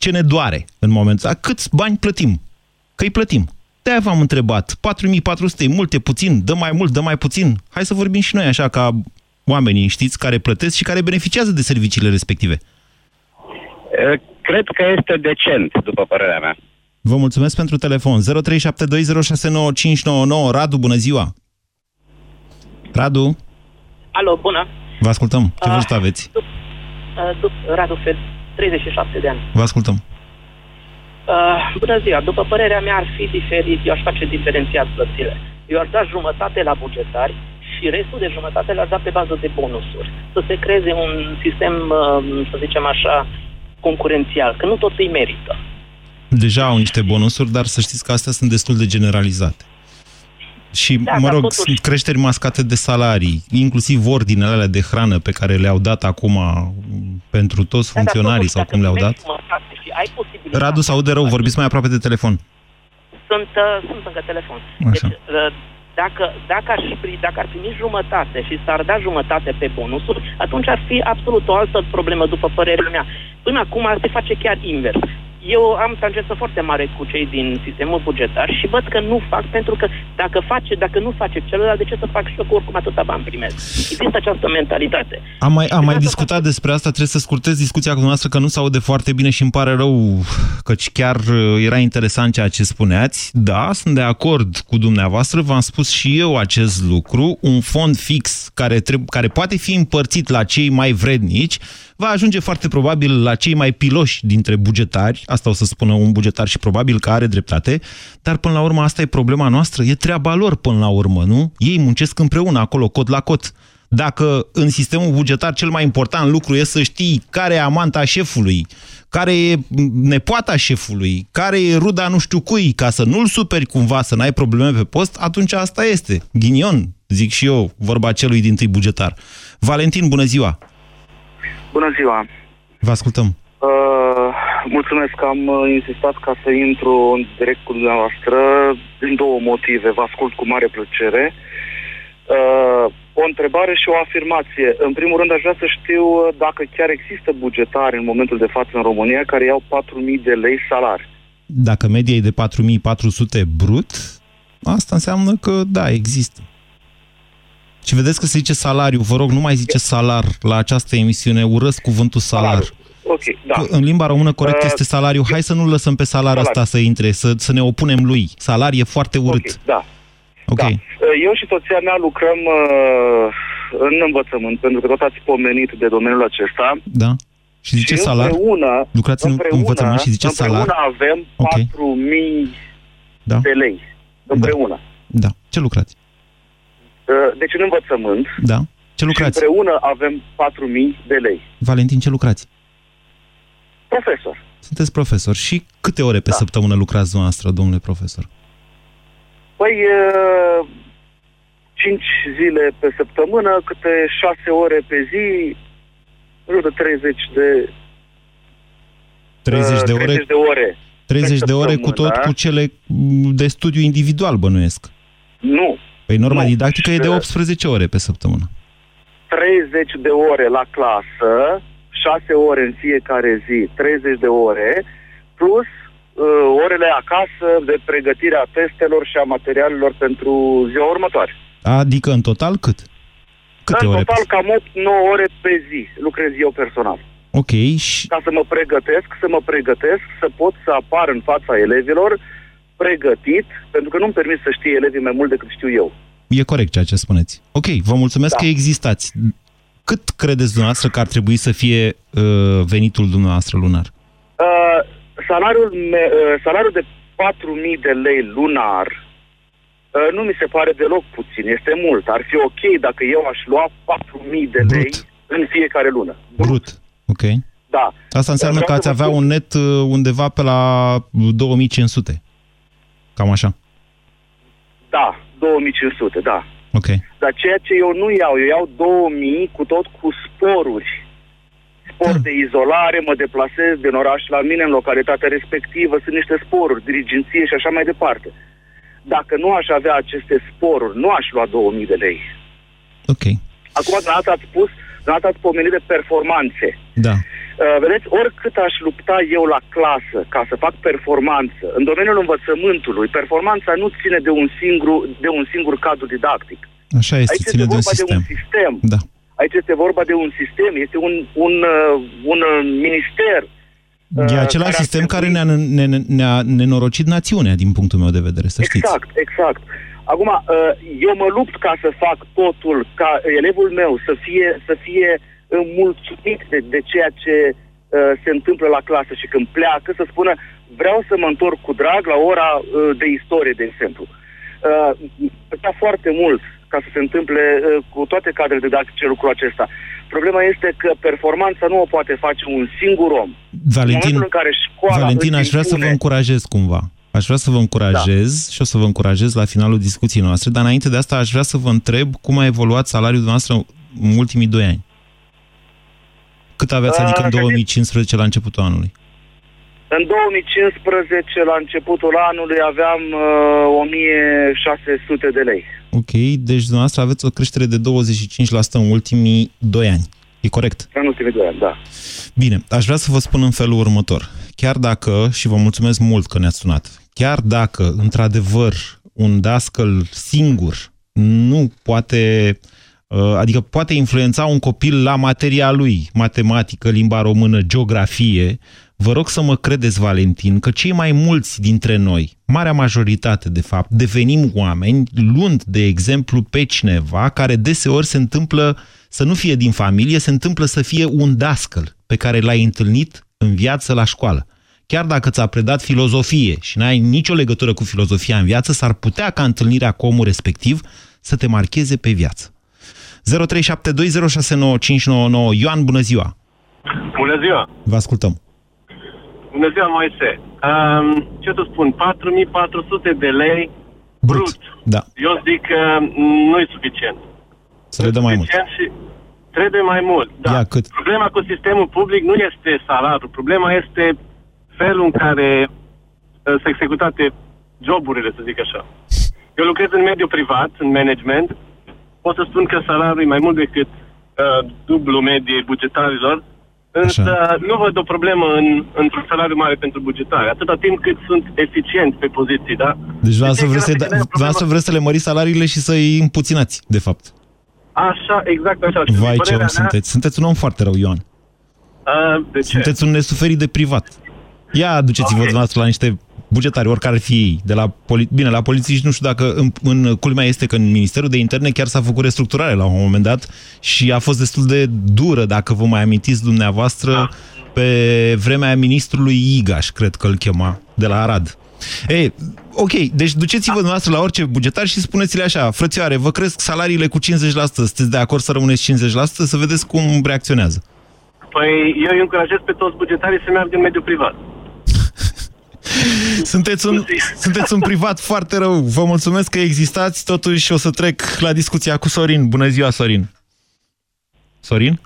ce ne doare în momentul ăsta. Câți bani plătim? Că îi plătim. De-aia v-am întrebat. 4400 e multe, puțin, dă mai mult, dă mai puțin. Hai să vorbim și noi așa ca oamenii, știți, care plătesc și care beneficiază de serviciile respective. Cred că este decent, după părerea mea. Vă mulțumesc pentru telefon. 0372069599. Radu, bună ziua! Radu? Alo, bună! Vă ascultăm. Ce uh, vârstă aveți? Uh, Radu Fed, 37 de ani. Vă ascultăm. Uh, bună ziua! După părerea mea ar fi diferit, eu aș face diferențiat plățile. Eu aș da jumătate la bugetari și restul de jumătate l-aș da pe bază de bonusuri. Să se creeze un sistem, uh, să zicem așa, concurențial, că nu toți îi merită. Deja au niște bonusuri, dar să știți că astea sunt destul de generalizate. Și, da, mă rog, totuși... sunt creșteri mascate de salarii, inclusiv ordinele alea de hrană pe care le-au dat acum pentru toți da, funcționarii sau cum le-au dat. Radu, sau de rău, vorbiți mai aproape de telefon. Sunt, uh, sunt încă telefon. Așa. Deci, uh, dacă, dacă, ar fi, dacă ar primi jumătate și s-ar da jumătate pe bonusuri, atunci ar fi absolut o altă problemă, după părerea mea. Până acum ar se face chiar invers eu am tangență foarte mare cu cei din sistemul bugetar și văd că nu fac pentru că dacă face, dacă nu face celălalt, de ce să fac și eu, că oricum atâta bani primesc. Există această mentalitate. Am mai, am mai discutat despre asta, trebuie să scurtez discuția cu dumneavoastră că nu se aude foarte bine și îmi pare rău căci chiar uh, era interesant ceea ce spuneați. Da, sunt de acord cu dumneavoastră, v-am spus și eu acest lucru, un fond fix care, treb- care poate fi împărțit la cei mai vrednici, va ajunge foarte probabil la cei mai piloși dintre bugetari, asta o să spună un bugetar și probabil că are dreptate, dar până la urmă asta e problema noastră, e treaba lor până la urmă, nu? Ei muncesc împreună acolo, cot la cot. Dacă în sistemul bugetar cel mai important lucru e să știi care e amanta șefului, care e nepoata șefului, care e ruda nu știu cui, ca să nu-l superi cumva, să n-ai probleme pe post, atunci asta este. Ghinion, zic și eu, vorba celui din tâi bugetar. Valentin, bună ziua! Bună ziua! Vă ascultăm. Uh, mulțumesc că am uh, insistat ca să intru în direct cu dumneavoastră din două motive. Vă ascult cu mare plăcere. Uh, o întrebare și o afirmație. În primul rând, aș vrea să știu uh, dacă chiar există bugetari în momentul de față în România care iau 4.000 de lei salari. Dacă media e de 4400 brut, asta înseamnă că da, există. Și vedeți că se zice salariu. Vă rog, nu mai zice salar la această emisiune. Urăsc cuvântul salar. Ok, da. În limba română corect Uh, este salariu. Hai să nu lăsăm pe salar Salariu. ăsta să intre, să, să ne opunem lui. Salar e foarte urât. Ok, da. Ok. Uh, Eu și soția mea lucrăm uh, în învățământ, pentru că tot ați pomenit de domeniul acesta. Da. Și zice și salar? Împreună, Lucrați în împreună, învățământ și zice împreună salar? avem Ok. 4.000 Da. de lei. Împreună. Da. Ce lucrați? Uh, Deci în învățământ. Da. Ce lucrați? Și împreună avem 4.000 de lei. Valentin, ce lucrați? Profesor. Sunteți profesor. Și câte ore pe Da. săptămână lucrați dumneavoastră, domnule profesor? Păi, uh, 5 zile pe săptămână, câte 6 ore pe zi, în jur de 30 de 30 de uh, ore? 30 de ore. 30 pe de ore cu tot săptămână. cu cele mm, de studiu individual, bănuiesc. Nu. Păi norma Nu. didactică e de Și- 18 ore pe săptămână. 30 de ore la clasă, 6 ore în fiecare zi, 30 de ore, plus uh, orele acasă de pregătire a testelor și a materialelor pentru ziua următoare. Adică în total cât? Câte în ore? total cam 8-9 ore pe zi lucrez eu personal. Ok, și Ca să mă pregătesc, să mă pregătesc, să pot să apar în fața elevilor pregătit, pentru că nu-mi permit să știe elevii mai mult decât știu eu. e corect ceea ce spuneți. Ok, vă mulțumesc Da. că existați. Cât credeți dumneavoastră că ar trebui să fie uh, venitul dumneavoastră lunar? Uh, salariul, me, uh, salariul de 4.000 de lei lunar uh, nu mi se pare deloc puțin, este mult. Ar fi ok dacă eu aș lua 4.000 de lei în fiecare lună. Brut. Ok. Da. Asta înseamnă Vreau că ați să vă avea spun- un net uh, undeva pe la 2500. Cam așa. Da, 2500, da. Ok. Dar ceea ce eu nu iau, eu iau 2000 cu tot cu sporuri. Spor de izolare, mă deplasez din oraș la mine în localitatea respectivă, sunt niște sporuri, dirigenție și așa mai departe. Dacă nu aș avea aceste sporuri, nu aș lua 2000 de lei. Ok. Acum, dumneavoastră ați spus, dumneavoastră ați pomenit de performanțe. Da. Uh, vedeți, oricât aș lupta eu la clasă ca să fac performanță, în domeniul învățământului, performanța nu ține de un singur, de un singur cadru didactic. Așa este, Aici ține este de un vorba sistem. de un sistem. Da. Aici este vorba de un sistem, este un, un, uh, un uh, minister. E uh, același care ar sistem care trebui- ne-a, ne, ne-a nenorocit națiunea, din punctul meu de vedere, să știți. Exact, exact. Acum, uh, eu mă lupt ca să fac totul, ca elevul meu să fie, să fie uh, mulțumit de, de ceea ce uh, se întâmplă la clasă și când pleacă să spună vreau să mă întorc cu drag la ora uh, de istorie, de exemplu. Uh, Plăcea foarte mult ca să se întâmple uh, cu toate cadrele didactice lucrul acesta. Problema este că performanța nu o poate face un singur om. în Valentin, momentul în care școala Valentin, îți aș vrea să vă impune- încurajez cumva. Aș vrea să vă încurajez da. și o să vă încurajez la finalul discuției noastre, dar înainte de asta aș vrea să vă întreb cum a evoluat salariul noastră în ultimii doi ani. Cât aveați, Uh, adică în să 2015 la începutul anului? În 2015, la începutul anului, aveam uh, 1600 de lei. Ok, deci dumneavoastră aveți o creștere de 25% în ultimii doi ani. E corect? În ultimii doi ani, da. Bine, aș vrea să vă spun în felul următor. Chiar dacă, și vă mulțumesc mult că ne-ați sunat, chiar dacă, într-adevăr, un dascăl singur nu poate, uh, adică poate influența un copil la materia lui, matematică, limba română, geografie, vă rog să mă credeți, Valentin, că cei mai mulți dintre noi, marea majoritate, de fapt, devenim oameni luând, de exemplu, pe cineva care deseori se întâmplă să nu fie din familie, se întâmplă să fie un dascăl pe care l-ai întâlnit în viață la școală. Chiar dacă ți-a predat filozofie și n-ai nicio legătură cu filozofia în viață, s-ar putea ca întâlnirea cu omul respectiv să te marcheze pe viață. 0372069599 Ioan, bună ziua! Bună ziua! Vă ascultăm! Bună ziua, Moise! Um, ce să spun, 4400 de lei brut. Da. Eu zic că nu e suficient. Să le dăm mai mult. Suficient și trebuie mai mult. Da. Ia cât? Problema cu sistemul public nu este salariul. Problema este felul în care uh, sunt executate joburile, să zic așa. Eu lucrez în mediul privat, în management. Pot să spun că salariul e mai mult decât uh, dublu mediei bugetarilor, însă Așa. nu văd o problemă în, într-un salariu mare pentru bugetari, atâta timp cât sunt eficienți pe poziții, da? Deci vreau să, Deci, vreți să, cred că e o vreau să vreți să le măriți salariile și să-i împuținați, de fapt. Așa, exact așa. Și Vai ce părerea om mea, sunteți. Sunteți un om foarte rău, Ioan. Uh, de ce? Sunteți un nesuferit de privat. Ia aduceți-vă okay. dumneavoastră la niște bugetari, oricare ar fi ei, de la poli- bine, la polițiști nu știu dacă în, în culmea este că în Ministerul de Interne chiar s-a făcut restructurare la un moment dat și a fost destul de dură, dacă vă mai amintiți dumneavoastră, pe vremea ministrului Igaș, cred că îl chema, de la Arad. Ei, ok, deci duceți-vă dumneavoastră la orice bugetar și spuneți-le așa, frățioare, vă cresc salariile cu 50%, sunteți de acord să rămâneți 50%, să vedeți cum reacționează. Păi eu îi încurajez pe toți bugetarii să meargă în mediul privat. Sunteți un, sunteți un privat foarte rău. Vă mulțumesc că existați, totuși o să trec la discuția cu Sorin. Bună ziua, Sorin! Sorin?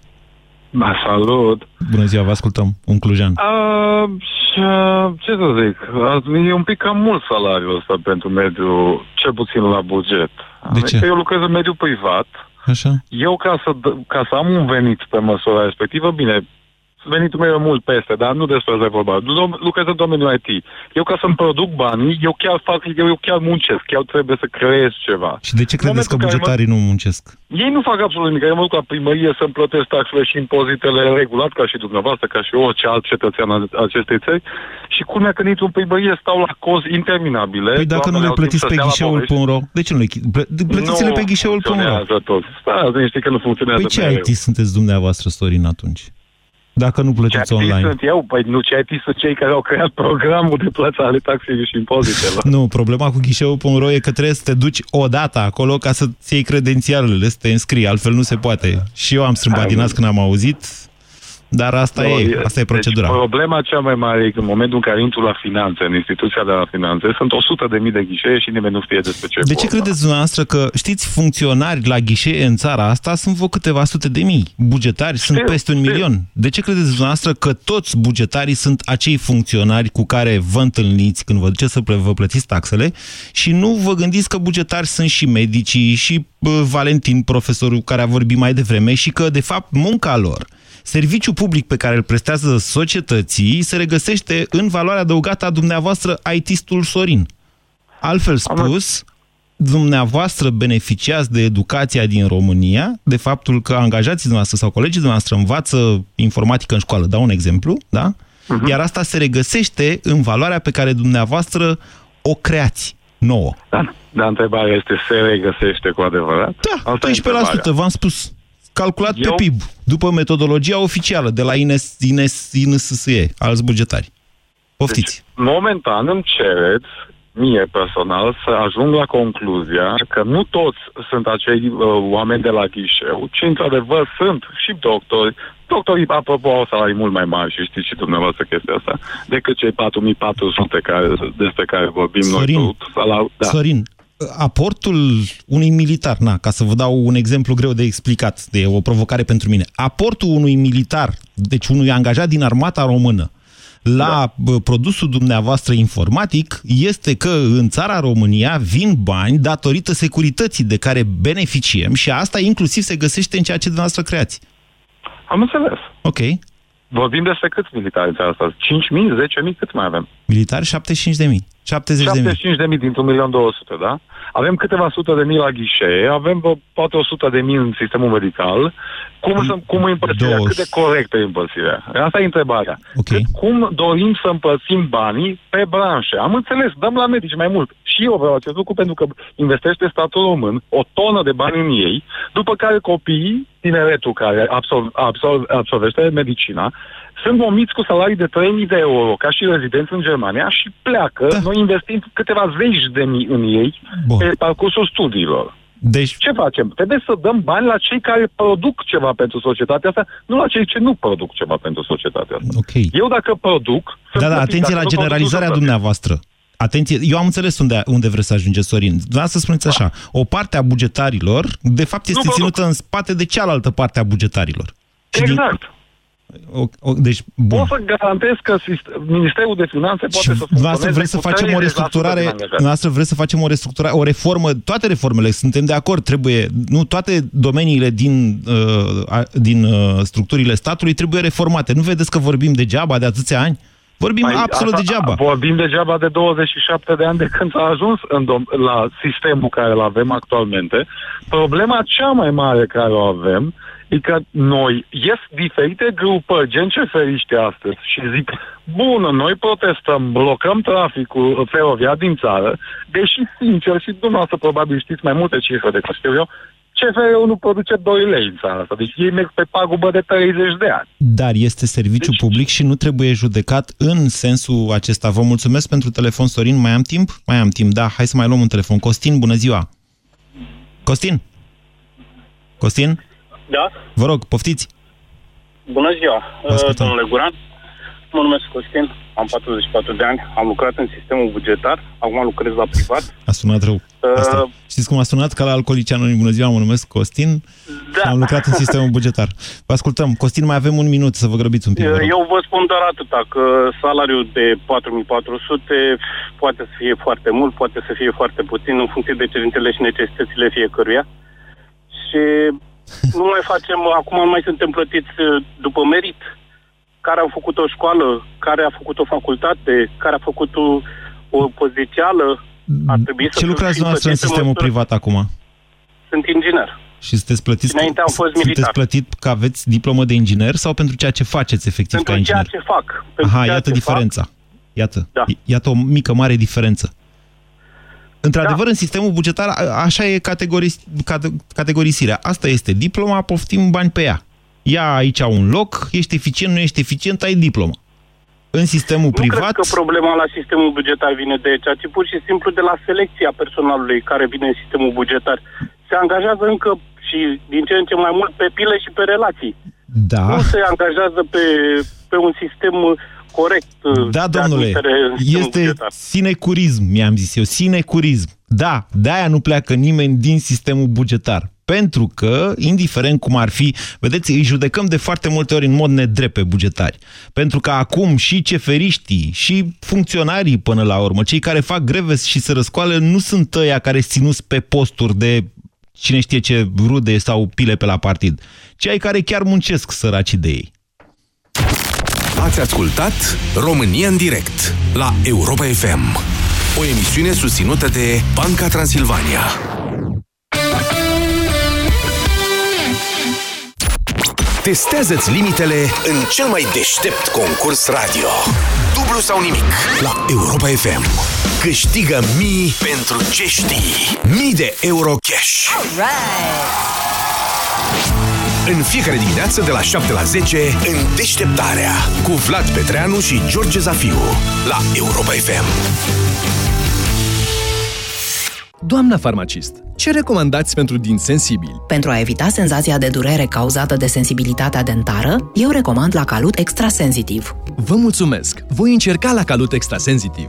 Da, salut! Bună ziua, vă ascultăm. Un clujan. Uh, și, uh, ce să zic, uh, e un pic cam mult salariul ăsta pentru mediul, cel puțin la buget. De ce? Adică eu lucrez în mediul privat. Așa. Eu, ca să, d- ca să am un venit pe măsura respectivă, bine, venitul meu e mult peste, dar nu despre asta e vorba. Lu- Lucrez în domeniul IT. Eu, ca să-mi produc banii, eu chiar fac, eu, eu chiar muncesc, chiar trebuie să creez ceva. Și de ce În credeți că momentul în care mă- bugetarii nu muncesc? ei nu fac absolut nimic. Eu mă duc la primărie să-mi plătesc taxele și impozitele regulat, ca și dumneavoastră, ca și orice alt cetățean al acestei țări. Și culmea când intru în primărie stau la cozi interminabile. Păi dacă nu Doamnele le au timp plătiți să pe stea la ghișeul.ro, povești. de ce nu le chi- plă- plătiți-le pe ghișeul.ro? funcționează tot. Da, să știi că nu funcționează Păi ce mereu. IT sunteți dumneavoastră, Sorin, atunci? Dacă nu plătiți Ce IT online. sunt eu? Păi nu, ce IT sunt cei care au creat programul de plăță ale taxei și impozitelor. Nu, problema cu ghișeul.ro e că trebuie să te duci o dată acolo ca să-ți iei credențialele, să te înscrii, altfel nu se poate. Și eu am strâmbat din nas când am auzit, dar asta Nu, e, asta e procedura. Deci, problema cea mai mare e că în momentul în care intru la finanțe, în instituția de la finanțe, sunt 100 de mii de ghișee și nimeni nu știe despre ce e De ce vorba. credeți dumneavoastră că, știți, funcționari la ghișee în țara asta sunt vreo câteva sute de mii, bugetari sunt peste un milion. De ce credeți dumneavoastră că toți bugetarii sunt acei funcționari cu care vă întâlniți când vă duceți să plă- vă plătiți taxele și nu vă gândiți că bugetari sunt și medicii și bă, Valentin, profesorul care a vorbit mai devreme și că, de fapt, munca lor Serviciul public pe care îl prestează societății se regăsește în valoarea adăugată a dumneavoastră IT-stul Sorin. Altfel spus, dumneavoastră beneficiați de educația din România, de faptul că angajații dumneavoastră sau colegii dumneavoastră învață informatică în școală, dau un exemplu, da? Iar asta se regăsește în valoarea pe care dumneavoastră o creați nouă. Da, dar întrebarea este, se regăsește cu adevărat? Da, Asta e 12%, întrebarea. v-am spus. Calculat Eu- pe PIB, după metodologia oficială de la INS, INS, INSSE, alți bugetari. Poftiți. Momentan îmi cereți mie personal să ajung la concluzia că nu toți sunt acei uh, oameni de la ghișeu, ci într-adevăr sunt și doctori. Doctorii, apropo, au salarii mult mai mari și știți și dumneavoastră chestia asta, decât cei 4400 care, despre care vorbim Sorin, noi. Tot, salar, da. Sorin, aportul unui militar, na, ca să vă dau un exemplu greu de explicat, de o provocare pentru mine, aportul unui militar, deci unui angajat din armata română, la da. produsul dumneavoastră informatic este că în țara România vin bani datorită securității de care beneficiem și asta inclusiv se găsește în ceea ce dumneavoastră creați. Am înțeles. Ok. Vorbim despre câți militari în țara asta? 5.000, 10.000, cât mai avem? Militari 75 de mii. 70 de mii. 75 de mii dintr-un milion 200, da? Avem câteva sute de mii la ghișee, avem vreo poate 100 de mii în sistemul medical. Cum, să, cum e împărțirea? Două- Cât de corectă e împărțirea? Asta e întrebarea. Okay. Cum dorim să împărțim banii pe branșe? Am înțeles, dăm la medici mai mult. Și eu vreau acest lucru pentru că investește statul român o tonă de bani în ei, după care copiii, tineretul care absolv, absolv, absolvește medicina, sunt momiți cu salarii de 3.000 de euro ca și rezidenți în Germania și pleacă, da. noi investim câteva zeci de mii în ei Bun. pe parcursul studiilor. Deci... Ce facem? Trebuie să dăm bani la cei care produc ceva pentru societatea asta, nu la cei ce nu produc ceva pentru societatea asta. Ok. Eu dacă produc... sunt Da, da, plătit. atenție Dacă la nu produc, generalizarea nu sunt dumneavoastră. Atenție, eu am înțeles unde, unde vreți să ajungeți, Sorin. Vreau să spuneți așa, o parte a bugetarilor, de fapt, este Nu produc. ținută în spate de cealaltă parte a bugetarilor. Și din- Exact. O, o, deci, bun. Pot să garantez că sist- Ministerul de Finanțe poate să Dumneavoastră funcționeze vreți să cu facem o 30% restructurare, din angajați. dumneavoastră vreți să facem o restructurare, o reformă, toate reformele, suntem de acord, trebuie, nu toate domeniile din, uh, a- din uh, structurile statului trebuie reformate. Nu vedeți că vorbim degeaba de atâția ani? Vorbim Păi, absolut asta- degeaba. Vorbim degeaba de 27 de ani de când s-a ajuns în dom- la sistemul care îl avem actualmente. Problema cea mai mare care o avem e că noi ies diferite grupări, gen ce feriște astăzi și zic, bună, noi protestăm, blocăm traficul feroviar din țară, deși, sincer, și dumneavoastră probabil știți mai multe cifre decât știu eu, CFR-ul nu produce 2 lei în țara asta, deci ei merg pe pagubă de 30 de ani. Dar este serviciu Deci- public și nu trebuie judecat în sensul acesta. Vă mulțumesc pentru telefon, Sorin. Mai am timp? Mai am timp, da. Hai să mai luăm un telefon. Costin, bună ziua! Costin? Costin? Da, Vă rog, poftiți. bună ziua, Vă ascultăm. domnule Guran. Mă numesc Costin, am 44 de ani, am lucrat în sistemul bugetar, acum lucrez la privat. A sunat rău. Asta. Uh, Știți cum a sunat? Ca la alcoolici anonim. Bună ziua, mă numesc Costin Da. și am lucrat în sistemul bugetar. Vă ascultăm. Costin, mai avem un minut să vă grăbiți un pic. vă rog. Eu vă spun doar atâta, că salariul de 4400 poate să fie foarte mult, poate să fie foarte puțin, în funcție de cerințele și necesitățile fiecăruia. Și nu mai facem, acum nu mai suntem plătiți uh, după merit. Care au făcut o școală, care a făcut o facultate, care a făcut o, o pozițială, ar trebui să Ce lucrați fim dumneavoastră în plătiți pe sistemul măsură- privat acum? Sunt inginer. Și sunteți plătiți, Înainte am fost militar. sunteți plătit că aveți diplomă de inginer sau pentru ceea ce faceți efectiv Pentru ca ceea inginer? ce fac. Pentru Aha, ceea iată ce diferența. Iată. Da. Iată o mică, mare diferență. Într-adevăr, în sistemul bugetar, a- așa e categoris, cate- categorisirea. Asta este diploma, poftim bani pe ea. Ia aici un loc, ești eficient, nu ești eficient, ai diplomă. În sistemul Nu privat, cred că problema la sistemul bugetar vine de aici, ci pur și simplu de la selecția personalului care vine în sistemul bugetar. Se angajează încă și din ce în ce mai mult pe pile și pe relații. da, Nu se angajează pe, pe un sistem corect. Da, de domnule, admitere în sistemul este bugetar. sinecurism, mi-am zis eu, sinecurism. Da, de-aia nu pleacă nimeni din sistemul bugetar. Pentru că, indiferent cum ar fi, vedeți, îi judecăm de foarte multe ori în mod nedrept pe bugetari. Pentru că acum și ceferiștii, și funcționarii până la urmă, cei care fac greve și se răscoală, nu sunt ăia care sunt ținuți pe posturi de cine știe ce rude sau pile pe la partid, ci ai care chiar muncesc săracii de ei. Ați ascultat România în direct la Europa FM. O emisiune susținută de Banca Transilvania. Testează-ți limitele în cel mai deștept concurs radio. Dublu sau nimic la Europa FM. Câștigă mii pentru ce știi. Mii de euro cash. În fiecare dimineață de la 7 la 10 în deșteptarea cu Vlad Petreanu și George Zafiu la Europa FM. Doamna farmacist, ce recomandați pentru din sensibili? Pentru a evita senzația de durere cauzată de sensibilitatea dentară, eu recomand la Calut Extrasensitiv. Vă mulțumesc! Voi încerca la Calut Extrasensitiv.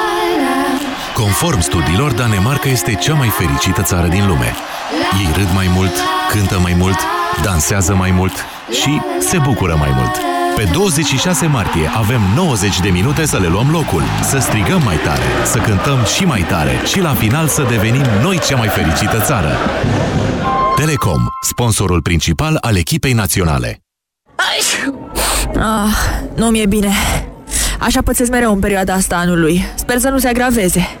Conform studiilor, Danemarca este cea mai fericită țară din lume. Ei râd mai mult, cântă mai mult, dansează mai mult și se bucură mai mult. Pe 26 martie avem 90 de minute să le luăm locul, să strigăm mai tare, să cântăm și mai tare și la final să devenim noi cea mai fericită țară. Telecom, sponsorul principal al echipei naționale. Ah, nu mi-e bine. Așa pățesc mereu în perioada asta anului. Sper să nu se agraveze.